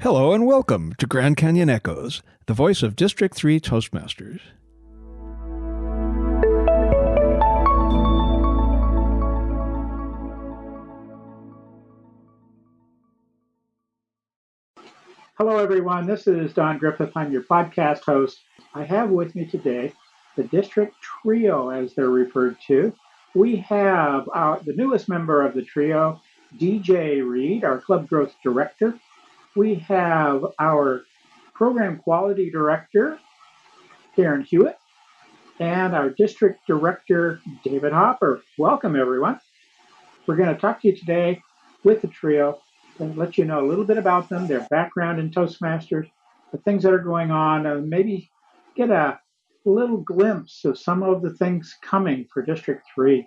Hello and welcome to Grand Canyon Echoes, the voice of District 3 Toastmasters. Hello, everyone. This is Don Griffith. I'm your podcast host. I have with me today the District Trio, as they're referred to. We have our, the newest member of the trio, DJ Reed, our Club Growth Director. We have our Program Quality Director, Karen Hewitt, and our District Director, David Hopper. Welcome, everyone. We're going to talk to you today with the trio and let you know a little bit about them, their background in Toastmasters, the things that are going on, and maybe get a little glimpse of some of the things coming for District 3.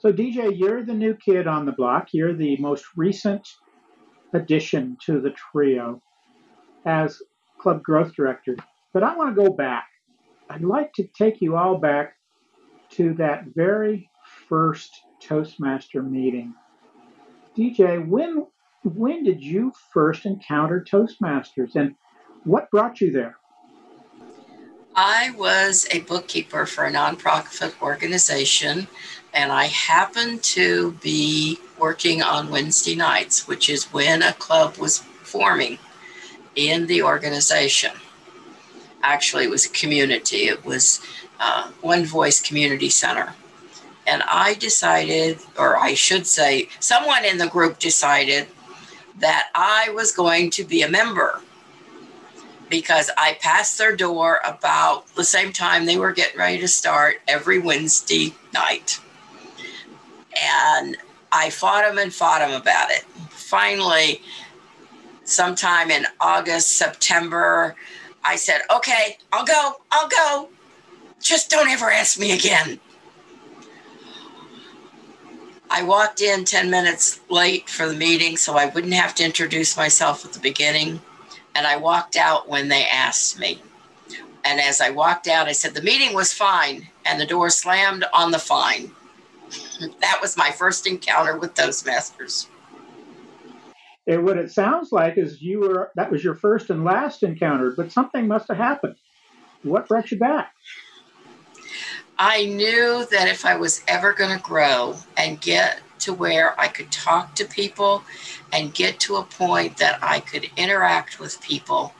So, DJ, you're the new kid on the block. You're the most recent addition to the trio as Club Growth Director. But I want to go back. I'd like to take you all back to that very first Toastmaster meeting. DJ, when when did you first encounter Toastmasters and what brought you there? I was a bookkeeper for a nonprofit organization, and I happened to be working on Wednesday nights, which is when a club was forming in the organization. Actually, it was a community, it was uh, One Voice Community Center. And I decided, or I should say, someone in the group decided that I was going to be a member because I passed their door about the same time they were getting ready to start every Wednesday night. And I fought him and fought him about it. Finally, sometime in August, September, I said, okay, I'll go, I'll go. Just don't ever ask me again. I walked in 10 minutes late for the meeting so I wouldn't have to introduce myself at the beginning and I walked out when they asked me. And as I walked out, I said, The meeting was fine, and the door slammed on the fine. That was my first encounter with Toastmasters. And what it sounds like is you were that was your first and last encounter, but something must have happened. What brought you back? I knew that if I was ever going to grow and get to where I could talk to people and get to a point that I could interact with people.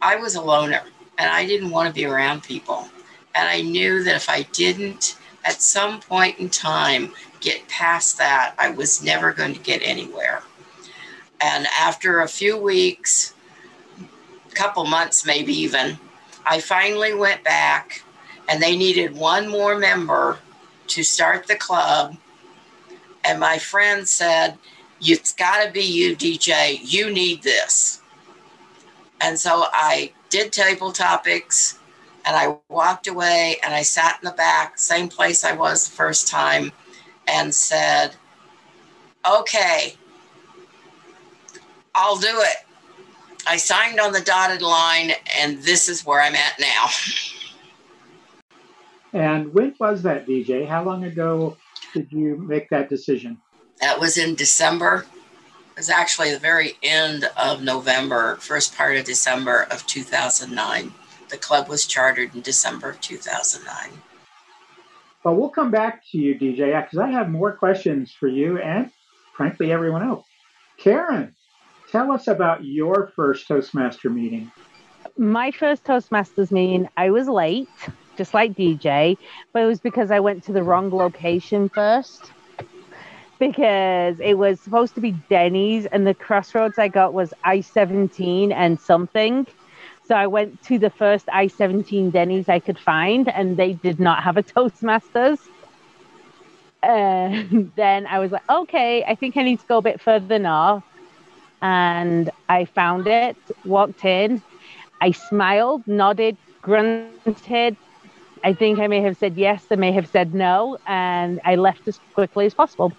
I was a loner and I didn't want to be around people. And I knew that if I didn't, at some point in time, get past that, I was never going to get anywhere. And after a few weeks, a couple months, maybe even, I finally went back and they needed one more member to start the club and my friend said, It's got to be you, DJ. You need this. And so I did table topics and I walked away and I sat in the back, same place I was the first time, and said, Okay, I'll do it. I signed on the dotted line, and this is where I'm at now. And when was that, DJ? How long ago did you make that decision? That was in December. It was actually the very end of November, first part of December of 2009. The club was chartered in December of 2009. Well, we'll come back to you, DJ, because I have more questions for you and, frankly, everyone else. Karen, tell us about your first Toastmaster meeting. My first Toastmasters meeting, I was late just like DJ, but it was because I went to the wrong location first. Because it was supposed to be Denny's, and the crossroads I got was I 17 and something. So I went to the first I 17 Denny's I could find, and they did not have a Toastmasters. And then I was like, okay, I think I need to go a bit further north. And I found it, walked in, I smiled, nodded, grunted, I think I may have said yes, I may have said no, and I left as quickly as possible.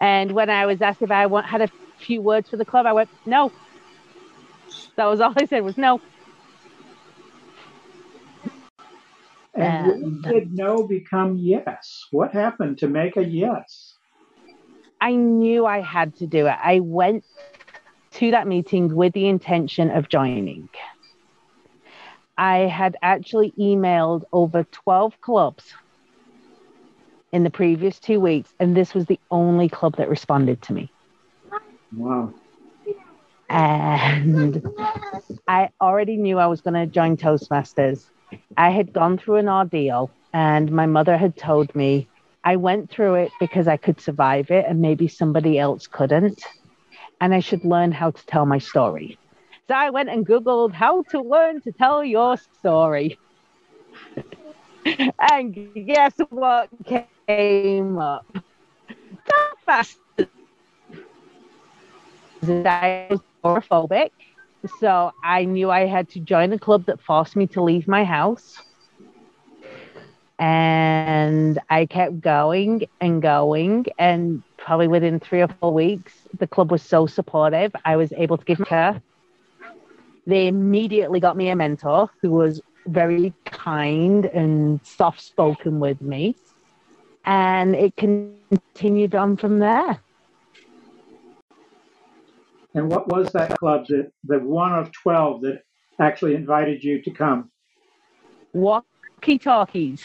And when I was asked if I had a few words for the club, I went, no. That was all I said was no. And, and did no become yes? What happened to make a yes? I knew I had to do it. I went to that meeting with the intention of joining. I had actually emailed over 12 clubs in the previous two weeks, and this was the only club that responded to me. Wow. And I already knew I was going to join Toastmasters. I had gone through an ordeal, and my mother had told me I went through it because I could survive it, and maybe somebody else couldn't. And I should learn how to tell my story. So I went and Googled how to learn to tell your story. and guess what came up? Fast. I was agoraphobic. So I knew I had to join a club that forced me to leave my house. And I kept going and going. And probably within three or four weeks, the club was so supportive. I was able to give mm-hmm. care. They immediately got me a mentor who was very kind and soft spoken with me. And it continued on from there. And what was that club that the one of 12 that actually invited you to come? Walkie talkies.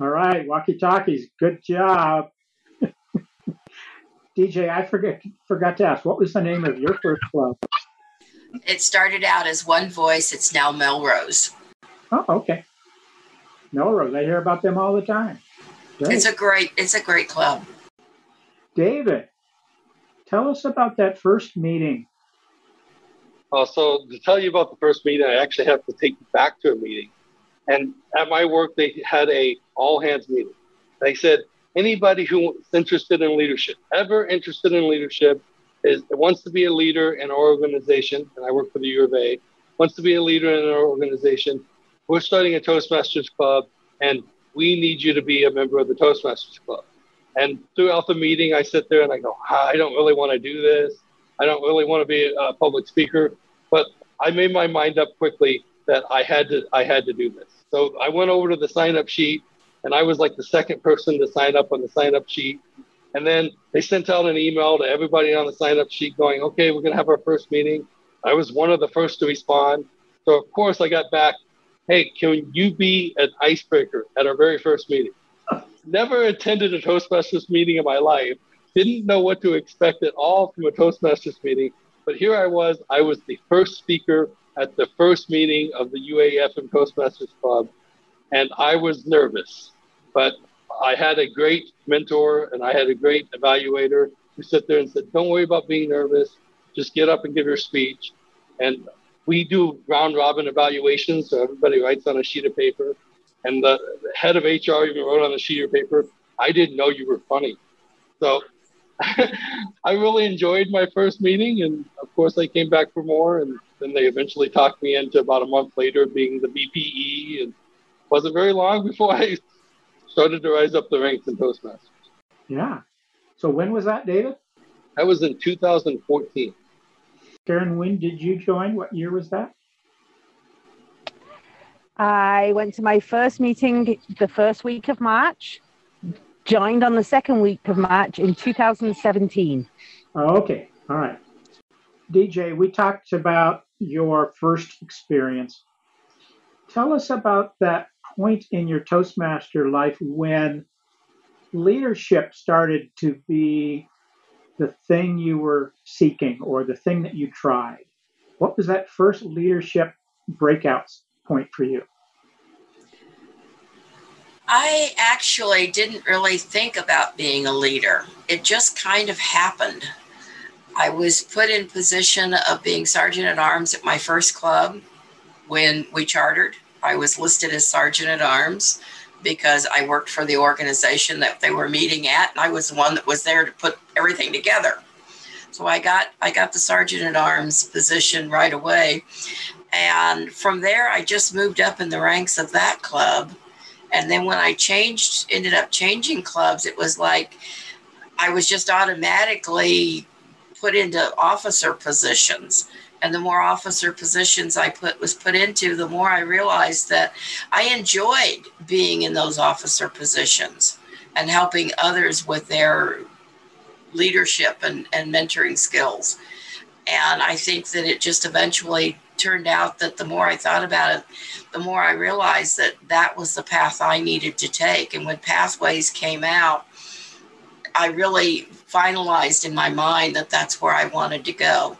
All right, walkie talkies. Good job. DJ, I forget forgot to ask, what was the name of your first club? It started out as one voice, it's now Melrose. Oh, okay. Melrose, I hear about them all the time. Great. It's a great it's a great club. David, tell us about that first meeting. Uh, so to tell you about the first meeting, I actually have to take you back to a meeting. And at my work, they had a all hands meeting. They said anybody who's interested in leadership, ever interested in leadership, is wants to be a leader in our organization, and I work for the U of A, wants to be a leader in our organization. We're starting a Toastmasters club, and we need you to be a member of the Toastmasters club. And throughout the meeting, I sit there and I go, ah, I don't really want to do this. I don't really want to be a public speaker, but I made my mind up quickly that I had to I had to do this. So I went over to the sign up sheet and I was like the second person to sign up on the sign up sheet. And then they sent out an email to everybody on the sign up sheet going, okay, we're going to have our first meeting. I was one of the first to respond. So, of course, I got back, hey, can you be an icebreaker at our very first meeting? Never attended a Toastmasters meeting in my life, didn't know what to expect at all from a Toastmasters meeting. But here I was, I was the first speaker at the first meeting of the UAFM Toastmasters Club and I was nervous, but I had a great mentor and I had a great evaluator who sat there and said, "Don't worry about being nervous. Just get up and give your speech." And we do round robin evaluations, so everybody writes on a sheet of paper. And the head of HR even wrote on the sheet of paper, "I didn't know you were funny." So I really enjoyed my first meeting, and of course, I came back for more. And then they eventually talked me into about a month later being the VPE. and wasn't very long before I started to rise up the ranks in Toastmasters. Yeah. So when was that, David? That was in 2014. Karen, when did you join? What year was that? I went to my first meeting the first week of March, joined on the second week of March in 2017. Oh, okay. All right. DJ, we talked about your first experience. Tell us about that point in your Toastmaster life when leadership started to be the thing you were seeking or the thing that you tried? What was that first leadership breakout point for you? I actually didn't really think about being a leader. It just kind of happened. I was put in position of being sergeant at arms at my first club when we chartered. I was listed as sergeant at arms because I worked for the organization that they were meeting at, and I was the one that was there to put everything together. So I got I got the sergeant at arms position right away, and from there I just moved up in the ranks of that club. And then when I changed, ended up changing clubs, it was like I was just automatically put into officer positions and the more officer positions I put was put into, the more I realized that I enjoyed being in those officer positions and helping others with their leadership and, and mentoring skills. And I think that it just eventually turned out that the more I thought about it, the more I realized that that was the path I needed to take. And when Pathways came out, I really finalized in my mind that that's where I wanted to go.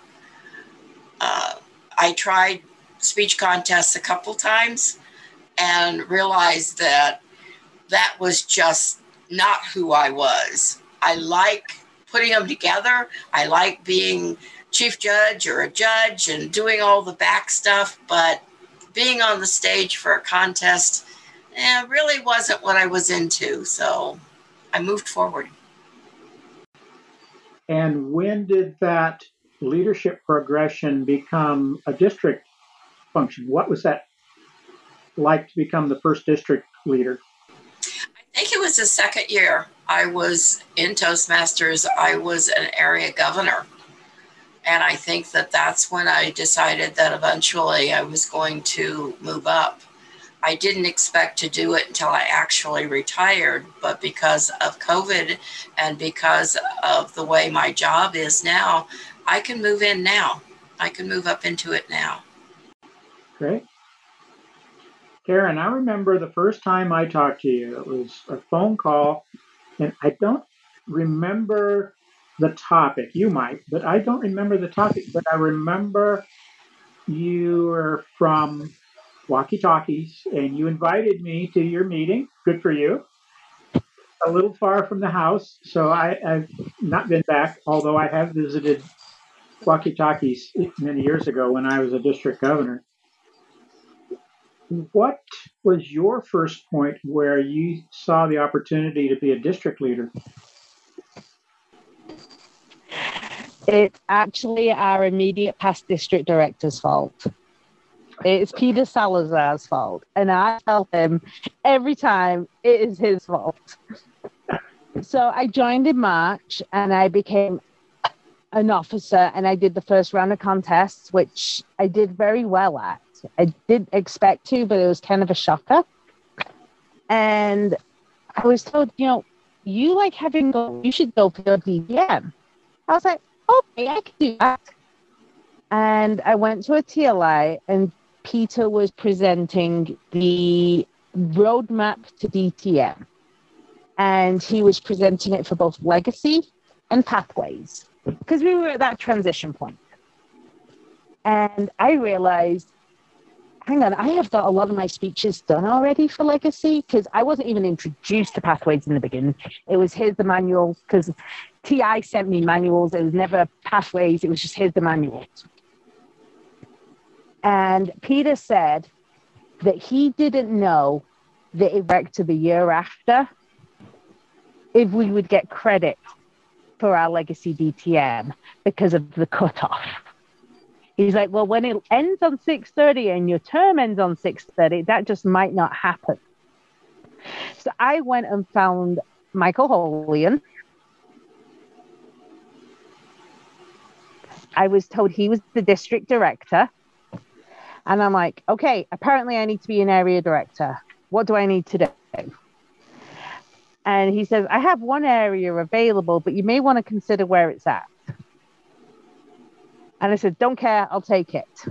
Uh, I tried speech contests a couple times and realized that that was just not who I was. I like putting them together. I like being chief judge or a judge and doing all the back stuff, but being on the stage for a contest eh, really wasn't what I was into. So I moved forward. And when did that leadership progression become a district function? What was that like to become the first district leader? I think it was the second year I was in Toastmasters. I was an area governor. And I think that that's when I decided that eventually I was going to move up. I didn't expect to do it until I actually retired, but because of COVID and because of the way my job is now, I can move in now. I can move up into it now. Great. Karen, I remember the first time I talked to you, it was a phone call, and I don't remember the topic. You might, but I don't remember the topic. But I remember you were from Walkie Talkies and you invited me to your meeting. Good for you. A little far from the house, so I, have not been back, although I have visited Walkie Talkies many years ago when I was a district governor. What was your first point where you saw the opportunity to be a district leader? It's actually our immediate past district director's fault. It's Peter Salazar's fault. And I tell him every time it is his fault. So I joined in March and I became an officer and I did the first round of contests, which I did very well at. I did expect to, but it was kind of a shocker. And I was told, you know, you like having go, you should go for your DTM. I was like, okay, I can do that. And I went to a TLI, and Peter was presenting the roadmap to DTM. And he was presenting it for both legacy and pathways because we were at that transition point. And I realized, hang on, I have got a lot of my speeches done already for legacy because I wasn't even introduced to pathways in the beginning. It was here's the manual because TI sent me manuals. It was never pathways. It was just here's the manuals. And Peter said that he didn't know that it worked to the year after if we would get credit for our legacy DTM because of the cutoff. He's like, well, when it ends on 6:30 and your term ends on 6:30, that just might not happen. So I went and found Michael Holian, I was told he was the district director. And I'm like, okay, apparently I need to be an area director. What do I need to do? And he says, I have one area available, but you may want to consider where it's at. And I said, don't care, I'll take it.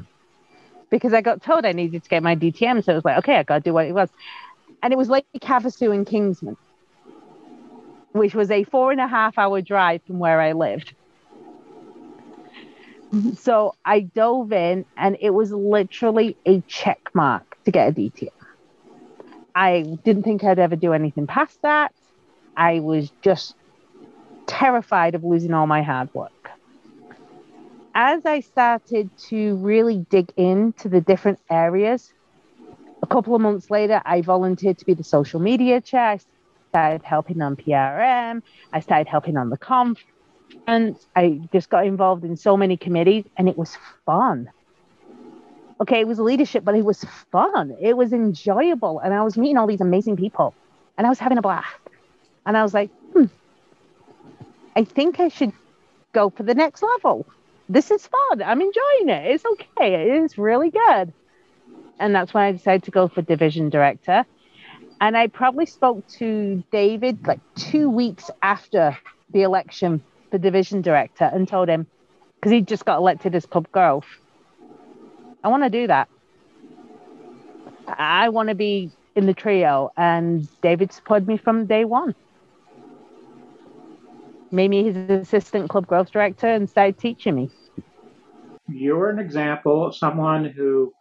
Because I got told I needed to get my DTM. So it was like, okay, I got to do what it was. And it was Lake Havasu in Kingman, which was a four and a half hour drive from where I lived. So I dove in and it was literally a check mark to get a DTM. I didn't think I'd ever do anything past that. I was just terrified of losing all my hard work. As I started to really dig into the different areas, a couple of months later, I volunteered to be the social media chair. I started helping on PRM. I started helping on the conf and I just got involved in so many committees and it was fun. Okay, it was leadership, but it was fun. It was enjoyable. And I was meeting all these amazing people and I was having a blast. And I was like, hmm, I think I should go for the next level. This is fun. I'm enjoying it. It's okay. It is really good. And that's when I decided to go for division director. And I probably spoke to David like two weeks after the election for division director and told him, because he just got elected as club growth. I want to do that. I want to be in the trio, and David supported me from day one. Made me his assistant club growth director and started teaching me. You're an example of someone who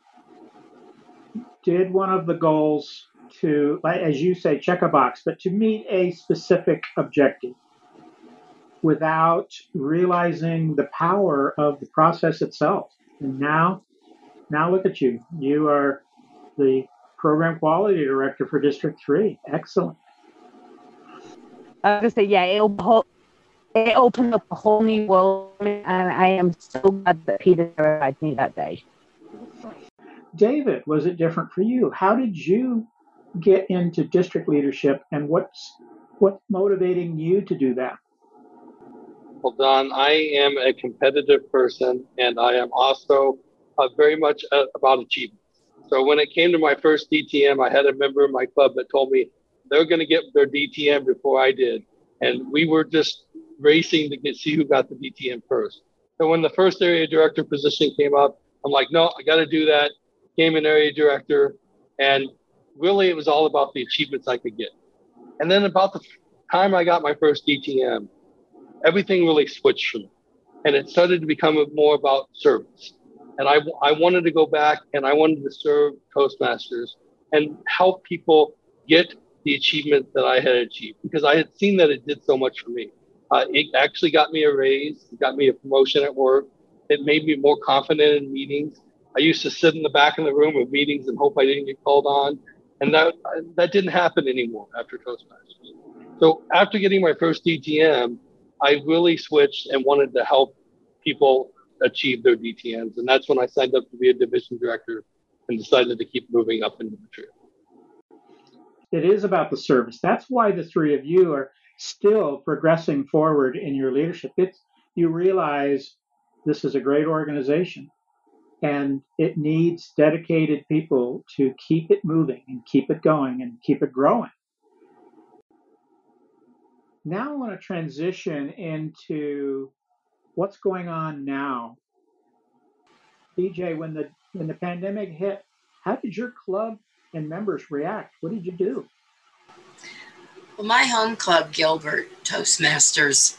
did one of the goals to, as you say, check a box, but to meet a specific objective without realizing the power of the process itself. And now, now look at you. You are the program quality director for District 3. Excellent. I was going to say, yeah, it'll, it opened up a whole new world, and I am so glad that Peter arrived me that day. David, was it different for you? How did you get into district leadership, and what's what's motivating you to do that? Well, Don, I am a competitive person, and I am also uh, very much uh, about achievement. So when it came to my first DTM, I had a member of my club that told me they're going to get their DTM before I did, and we were just racing to get see who got the DTM first. So when the first area director position came up, I'm like, no, I got to do that. Came an area director, and really it was all about the achievements I could get. And then about the time I got my first DTM, everything really switched for me, and it started to become more about service. And I, I wanted to go back and I wanted to serve Toastmasters and help people get the achievement that I had achieved because I had seen that it did so much for me. Uh, it actually got me a raise, it got me a promotion at work. It made me more confident in meetings. I used to sit in the back of the room of meetings and hope I didn't get called on. And that, that didn't happen anymore after Toastmasters. So after getting my first DTM, I really switched and wanted to help people achieve their DTMs. And that's when I signed up to be a division director and decided to keep moving up into the tree. It is about the service. That's why the three of you are still progressing forward in your leadership. It's you realize this is a great organization and it needs dedicated people to keep it moving and keep it going and keep it growing. Now I want to transition into what's going on now. DJ, when the when the pandemic hit, how did your club and members react? What did you do? Well, my home club, Gilbert Toastmasters,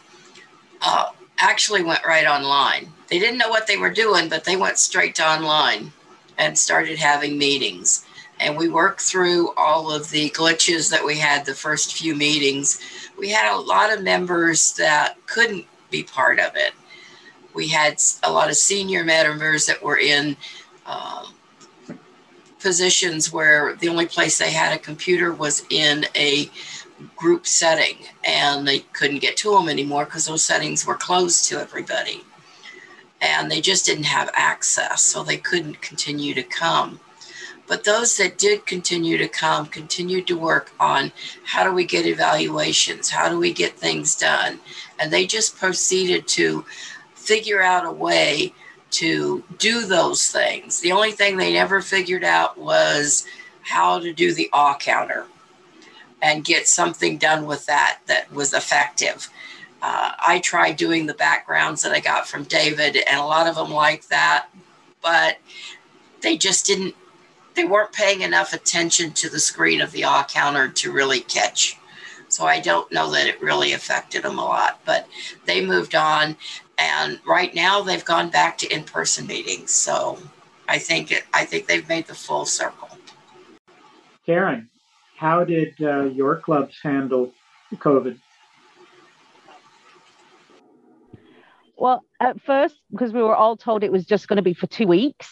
uh, actually went right online. They didn't know what they were doing, but they went straight to online and started having meetings. And we worked through all of the glitches that we had the first few meetings. We had a lot of members that couldn't be part of it. We had a lot of senior members that were in uh, positions where the only place they had a computer was in a group setting and they couldn't get to them anymore because those settings were closed to everybody. And they just didn't have access so they couldn't continue to come. But those that did continue to come continued to work on how do we get evaluations how do we get things done? And they just proceeded to figure out a way to do those things. The only thing they never figured out was how to do the awe counter and get something done with that that was effective. Uh, I tried doing the backgrounds that I got from David, and a lot of them like that, but they just didn't, they weren't paying enough attention to the screen of the awe counter to really catch. So I don't know that it really affected them a lot, but they moved on. And right now they've gone back to in person meetings. So I think it, I think they've made the full circle. Karen, how did uh, your clubs handle COVID? Well, at first, because we were all told it was just going to be for two weeks,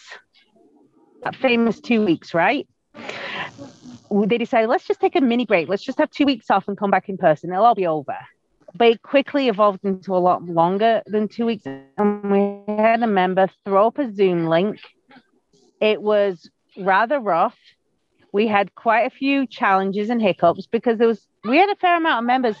that famous two weeks, right? They decided, let's just take a mini break. Let's just have two weeks off and come back in person. It'll all be over. But it quickly evolved into a lot longer than two weeks. And we had a member throw up a Zoom link. It was rather rough we had quite a few challenges and hiccups because there was we had a fair amount of members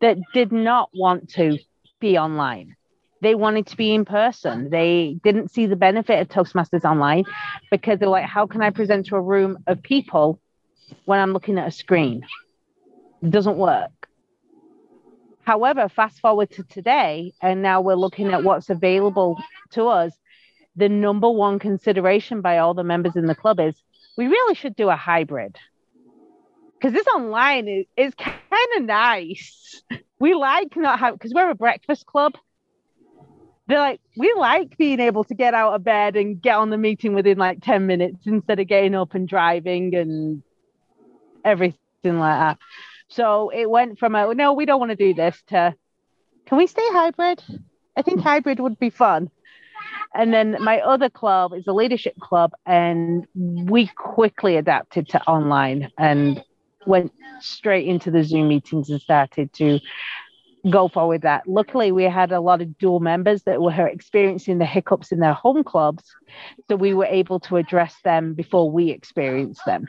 that did not want to be online. They wanted to be in person. They didn't see the benefit of Toastmasters online because they're like, how can I present to a room of people when I'm looking at a screen? It doesn't work. However, fast forward to today, and now we're looking at what's available to us. The number one consideration by all the members in the club is we really should do a hybrid because this online is, is kind of nice. We like not have because we're a breakfast club. They're like, we like being able to get out of bed and get on the meeting within like 10 minutes instead of getting up and driving and everything like that. So it went from a no, we don't want to do this to can we stay hybrid? I think hybrid would be fun. And then my other club is a leadership club, and we quickly adapted to online and went straight into the Zoom meetings and started to go forward that. Luckily, we had a lot of dual members that were experiencing the hiccups in their home clubs, so we were able to address them before we experienced them.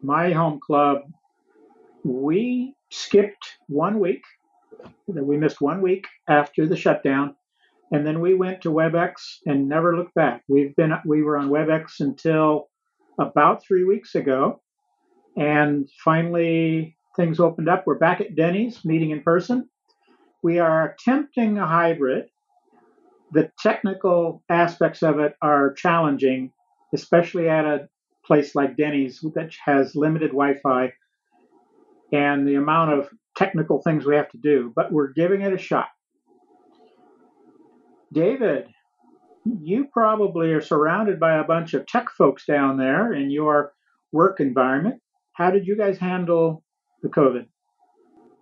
My home club we skipped one week. We missed one week after the shutdown, and then we went to WebEx and never looked back. We've been we were on WebEx until about three weeks ago, and finally things opened up. We're back at Denny's meeting in person. We are attempting a hybrid. The technical aspects of it are challenging, especially at a place like Denny's that has limited Wi-Fi and the amount of technical things we have to do, but we're giving it a shot. David, you probably are surrounded by a bunch of tech folks down there in your work environment. How did you guys handle the COVID?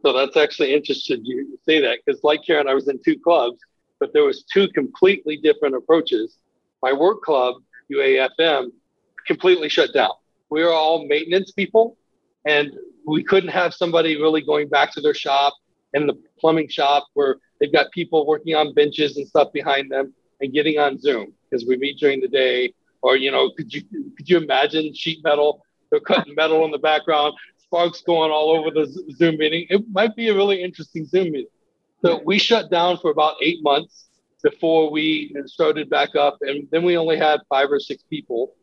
So that's actually interesting you say that because, like Karen, I was in two clubs, but there was two completely different approaches. My work club, UAFM, completely shut down. We were all maintenance people, and we couldn't have somebody really going back to their shop in the plumbing shop where they've got people working on benches and stuff behind them and getting on Zoom because we meet during the day. Or you know, could you could you imagine sheet metal? They're cutting metal in the background, sparks going all over the Zoom meeting. It might be a really interesting Zoom meeting. So we shut down for about eight months before we started back up, and then we only had five or six people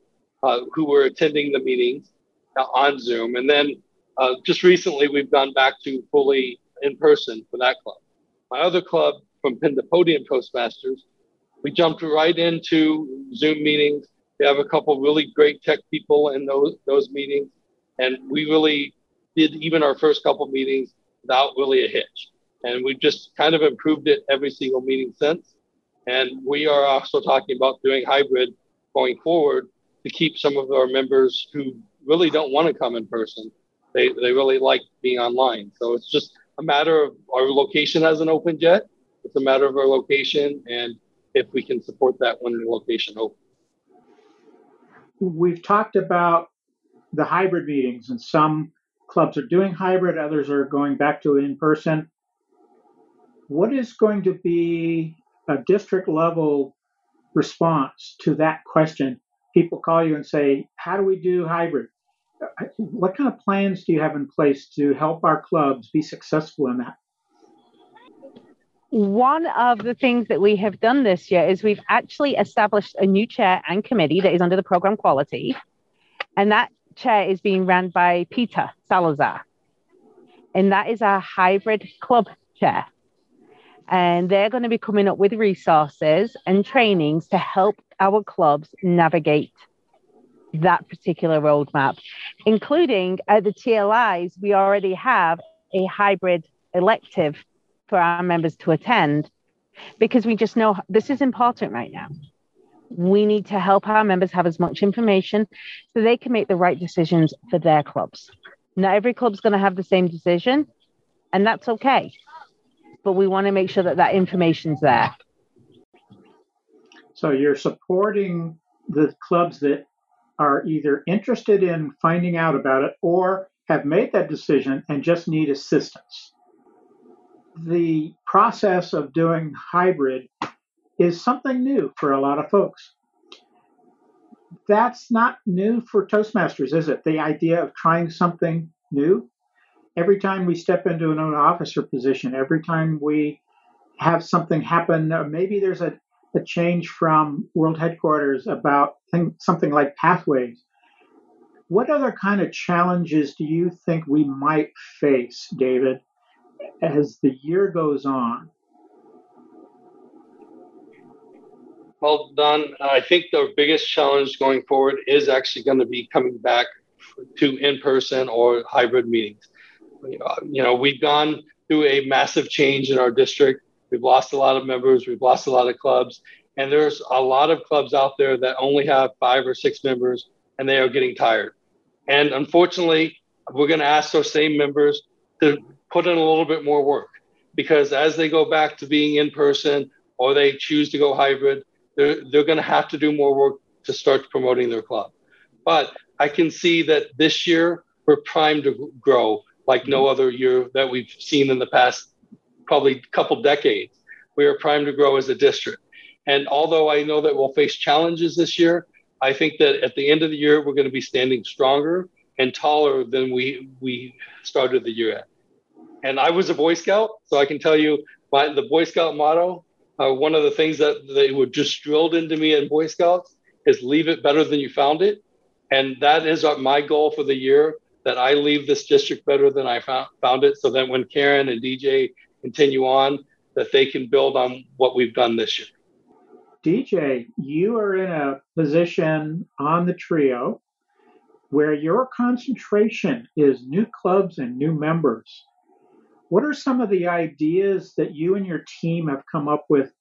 uh, who were attending the meetings uh, on Zoom, and then uh, just recently, we've gone back to fully in person for that club. My other club from Pin the Podium Toastmasters, we jumped right into Zoom meetings. We have a couple really great tech people in those those meetings, and we really did even our first couple meetings without really a hitch. And we've just kind of improved it every single meeting since. And we are also talking about doing hybrid going forward to keep some of our members who really don't want to come in person they, they really like being online. So it's just a matter of our location hasn't opened yet. It's a matter of our location and if we can support that when the location opens. We've talked about the hybrid meetings, and some clubs are doing hybrid, others are going back to in person. What is going to be a district level response to that question? People call you and say, How do we do hybrid? What kind of plans do you have in place to help our clubs be successful in that? One of the things that we have done this year is we've actually established a new chair and committee that is under the program quality. And that chair is being run by Peter Salazar. And that is our hybrid club chair. And they're going to be coming up with resources and trainings to help our clubs navigate that particular roadmap, including at the TLIs, we already have a hybrid elective for our members to attend because we just know this is important right now. We need to help our members have as much information so they can make the right decisions for their clubs. Not every club's going to have the same decision, and that's okay. But we want to make sure that that information's there. So you're supporting the clubs that are either interested in finding out about it or have made that decision and just need assistance. The process of doing hybrid is something new for a lot of folks. That's not new for Toastmasters, is it? The idea of trying something new. Every time we step into an officer position, every time we have something happen, uh, maybe there's a a change from world headquarters about something like pathways. What other kind of challenges do you think we might face, David, as the year goes on? Well, Don, I think the biggest challenge going forward is actually going to be coming back to in person or hybrid meetings. You know, we've gone through a massive change in our district. We've lost a lot of members, we've lost a lot of clubs, and there's a lot of clubs out there that only have five or six members and they are getting tired. And unfortunately, we're going to ask those same members to put in a little bit more work because as they go back to being in person or they choose to go hybrid, they're, they're going to have to do more work to start promoting their club. But I can see that this year we're primed to grow like no mm-hmm. other year that we've seen in the past probably couple decades. We are primed to grow as a district. And although I know that we'll face challenges this year, I think that at the end of the year we're going to be standing stronger and taller than we we started the year at. And I was a Boy Scout, so I can tell you my, the Boy Scout motto. Uh, one of the things that they were just drilled into me in Boy Scouts is leave it better than you found it, and that is our, my goal for the year. That I leave this district better than I found, found it, so that when Karen and DJ continue on, that they can build on what we've done this year. DJ, you are in a position on the trio where your concentration is new clubs and new members. What are some of the ideas that you and your team have come up with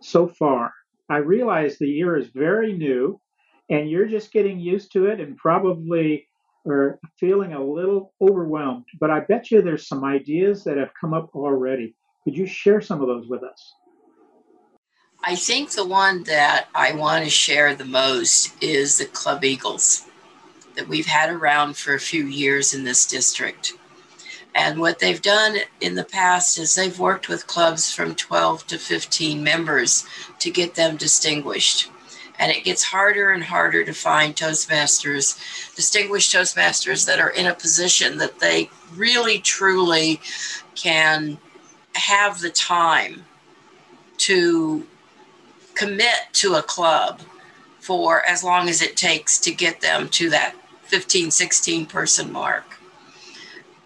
so far? I realize the year is very new and you're just getting used to it and probably are feeling a little overwhelmed, but I bet you there's some ideas that have come up already. Could you share some of those with us? I think the one that I want to share the most is the Club Eagles that we've had around for a few years in this district. And what they've done in the past is they've worked with clubs from 12 to 15 members to get them distinguished. And it gets harder and harder to find Toastmasters, distinguished Toastmasters that are in a position that they really, truly can have the time to commit to a club for as long as it takes to get them to that 15, 16 person mark.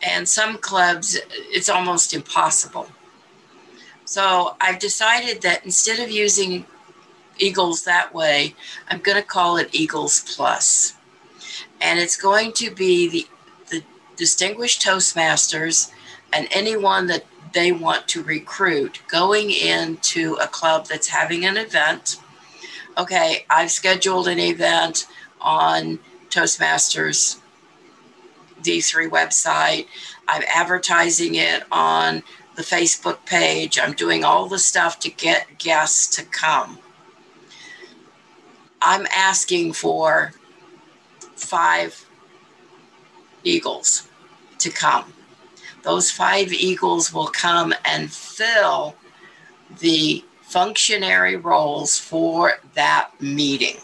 And some clubs, it's almost impossible. So I've decided that instead of using Eagles that way, I'm going to call it Eagles Plus. And it's going to be the, the distinguished Toastmasters and anyone that they want to recruit going into a club that's having an event. Okay, I've scheduled an event on Toastmasters D3 website. I'm advertising it on the Facebook page. I'm doing all the stuff to get guests to come. I'm asking for five Eagles to come those five eagles will come and fill the functionary roles for that meeting.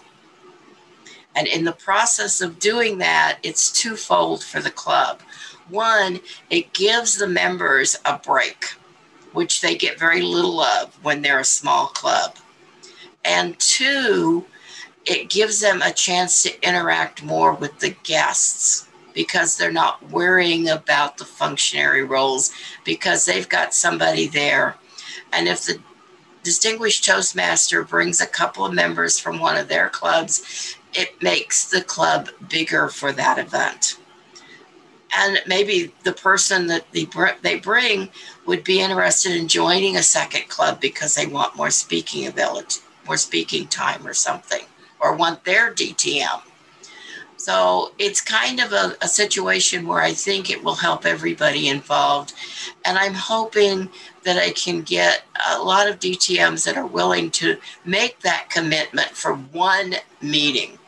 And in the process of doing that, it's twofold for the club. One, it gives the members a break, which they get very little of when they're a small club. And two, it gives them a chance to interact more with the guests because they're not worrying about the functionary roles because they've got somebody there. And if the distinguished Toastmaster brings a couple of members from one of their clubs, it makes the club bigger for that event. And maybe the person that they bring would be interested in joining a second club because they want more speaking ability, more speaking time or something, or want their DTM. So it's kind of a, a, situation where I think it will help everybody involved. And I'm hoping that I can get a lot of DTMs that are willing to make that commitment for one meeting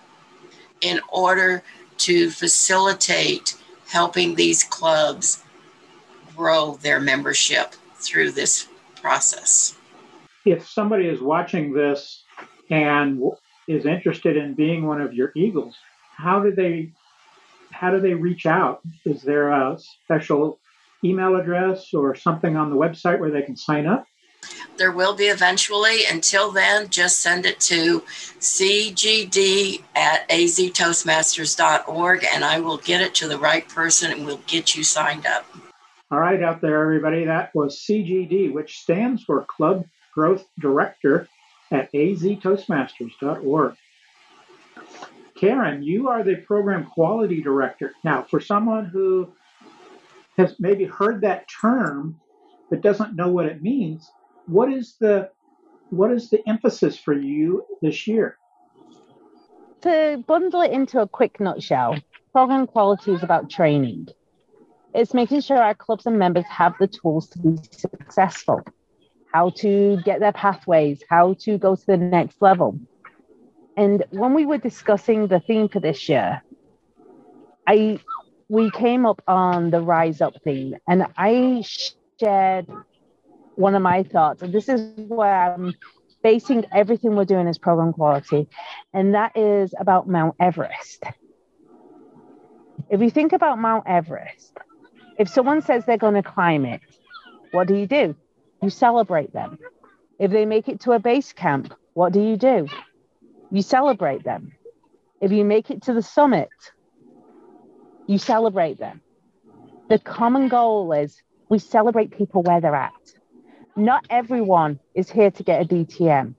in order to facilitate helping these clubs grow their membership through this process. If somebody is watching this and is interested in being one of your Eagles, how do they how do they reach out? Is there a special email address or something on the website where they can sign up? There will be eventually. Until then, just send it to cgd at aztoastmasters.org and I will get it to the right person and we'll get you signed up. All right, out there, everybody, that was CGD, which stands for Club Growth Director at aztoastmasters.org. Karen, you are the Program Quality Director. Now, for someone who has maybe heard that term but doesn't know what it means, what is the what is the emphasis for you this year? To bundle it into a quick nutshell, program quality is about training. It's making sure our clubs and members have the tools to be successful, how to get their pathways, how to go to the next level. And when we were discussing the theme for this year, I we came up on the rise up theme, and I shared one of my thoughts, and this is where I'm basing everything we're doing as program quality, and that is about Mount Everest. If you think about Mount Everest, if someone says they're going to climb it, what do you do? You celebrate them. If they make it to a base camp, what do you do? You celebrate them. If you make it to the summit, you celebrate them. The common goal is we celebrate people where they're at. Not everyone is here to get a DTM.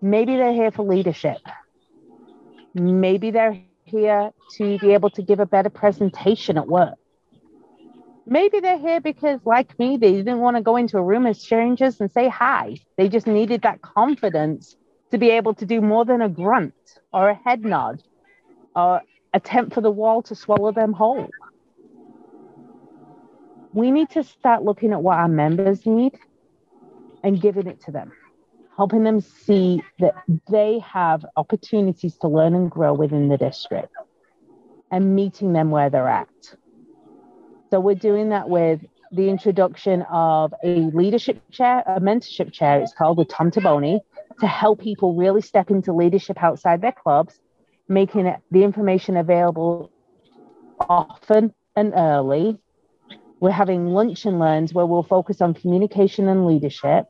Maybe they're here for leadership. Maybe they're here to be able to give a better presentation at work. Maybe they're here because, like me, they didn't want to go into a room of strangers and say hi. They just needed that confidence to be able to do more than a grunt or a head nod or attempt for the wall to swallow them whole. We need to start looking at what our members need and giving it to them, helping them see that they have opportunities to learn and grow within the district and meeting them where they're at. So we're doing that with the introduction of a leadership chair, a mentorship chair, it's called with Tom Taboni, to help people really step into leadership outside their clubs, making the information available often and early. We're having lunch and learns where we'll focus on communication and leadership.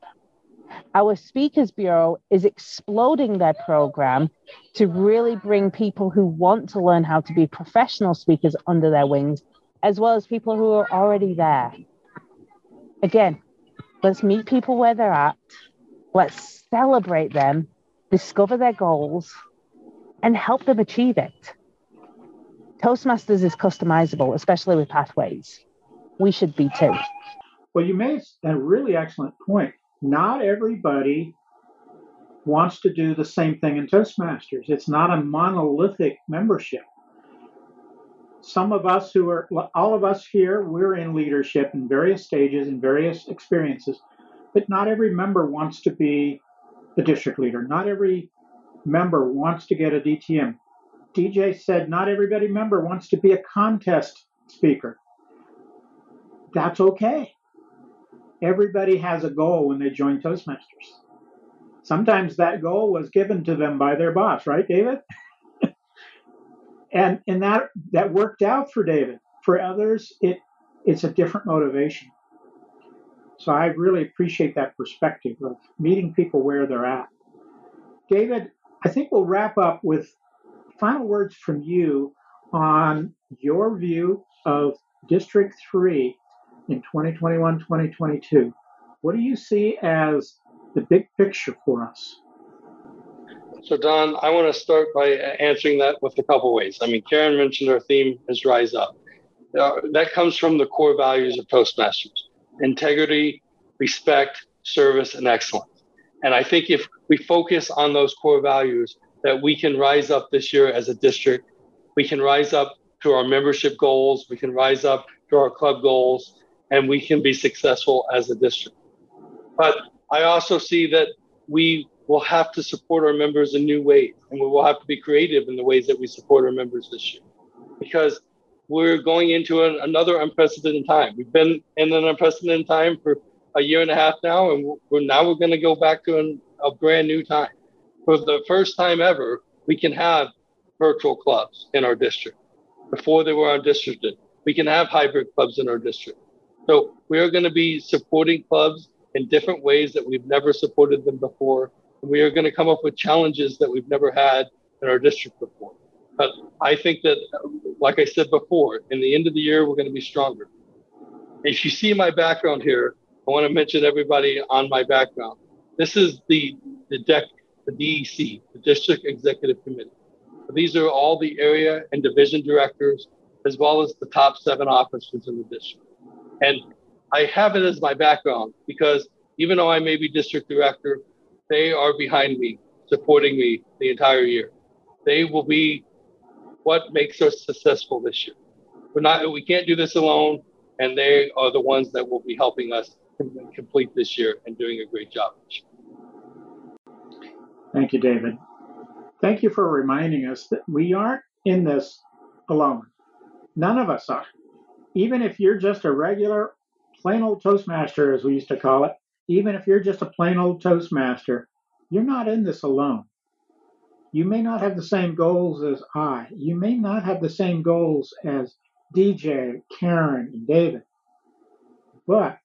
Our Speakers Bureau is exploding their program to really bring people who want to learn how to be professional speakers under their wings as well as people who are already there. Again, let's meet people where they're at, let's celebrate them, discover their goals, and help them achieve it. Toastmasters is customizable, especially with pathways. We should be too. Well, you made a really excellent point. Not everybody wants to do the same thing in Toastmasters. It's not a monolithic membership some of us who are, all of us here, we're in leadership in various stages and various experiences, but not every member wants to be the district leader. Not every member wants to get a DTM. DJ said not everybody member wants to be a contest speaker. That's okay. Everybody has a goal when they join Toastmasters. Sometimes that goal was given to them by their boss, right, David? and and that that worked out for David. For others, it it's a different motivation. So I really appreciate that perspective of meeting people where they're at. David, I think we'll wrap up with final words from you on your view of District 3 in 2021 2022. What do you see as the big picture for us? So, Don, I want to start by answering that with a couple ways. I mean, Karen mentioned our theme is Rise Up. That comes from the core values of Toastmasters integrity, respect, service, and excellence. And I think if we focus on those core values, that we can rise up this year as a district. We can rise up to our membership goals. We can rise up to our club goals, and we can be successful as a district. But I also see that we we'll have to support our members in new ways and we will have to be creative in the ways that we support our members this year because we're going into an, another unprecedented time. We've been in an unprecedented time for a year and a half now and we're now we're going to go back to an, a brand new time. For the first time ever we can have virtual clubs in our district. Before they were undistricted we can have hybrid clubs in our district. So we are going to be supporting clubs in different ways that we've never supported them before. And we are going to come up with challenges that we've never had in our district before. But I think that, like I said before, in the end of the year, we're going to be stronger. if you see my background here, I want to mention everybody on my background. This is the the DEC, the DEC, the District Executive Committee. These are all the area and division directors, as well as the top seven officers in the district. And I have it as my background because even though I may be district director, they are behind me, supporting me the entire year. They will be what makes us successful this year. We're not, we can't do this alone, and they are the ones that will be helping us complete this year and doing a great job. Thank you, David. Thank you for reminding us that we aren't in this alone. None of us are. Even if you're just a regular, plain old Toastmaster, as we used to call it, even if you're just a plain old Toastmaster, you're not in this alone. You may not have the same goals as I. You may not have the same goals as DJ, Karen, and David. But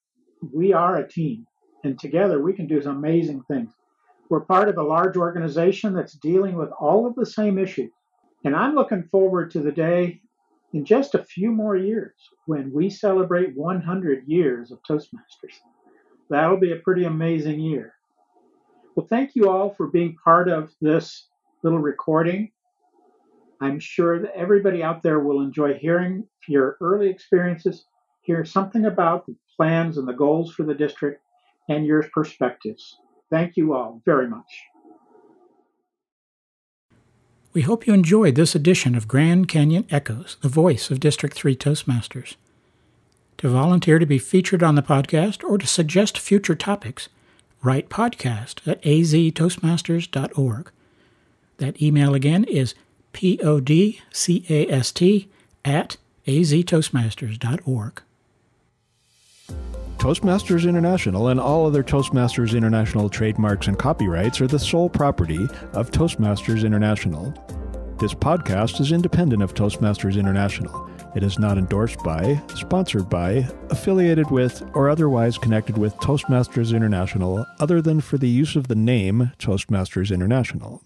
we are a team, and together we can do some amazing things. We're part of a large organization that's dealing with all of the same issues. And I'm looking forward to the day in just a few more years when we celebrate 100 years of Toastmasters. That'll be a pretty amazing year. Well, thank you all for being part of this little recording. I'm sure that everybody out there will enjoy hearing your early experiences, hear something about the plans and the goals for the district, and your perspectives. Thank you all very much. We hope you enjoyed this edition of Grand Canyon Echoes, the voice of District 3 Toastmasters. To volunteer to be featured on the podcast or to suggest future topics, write podcast at aztoastmasters.org. That email again is podcast at aztoastmasters.org. Toastmasters International and all other Toastmasters International trademarks and copyrights are the sole property of Toastmasters International. This podcast is independent of Toastmasters International. It is not endorsed by, sponsored by, affiliated with, or otherwise connected with Toastmasters International other than for the use of the name Toastmasters International.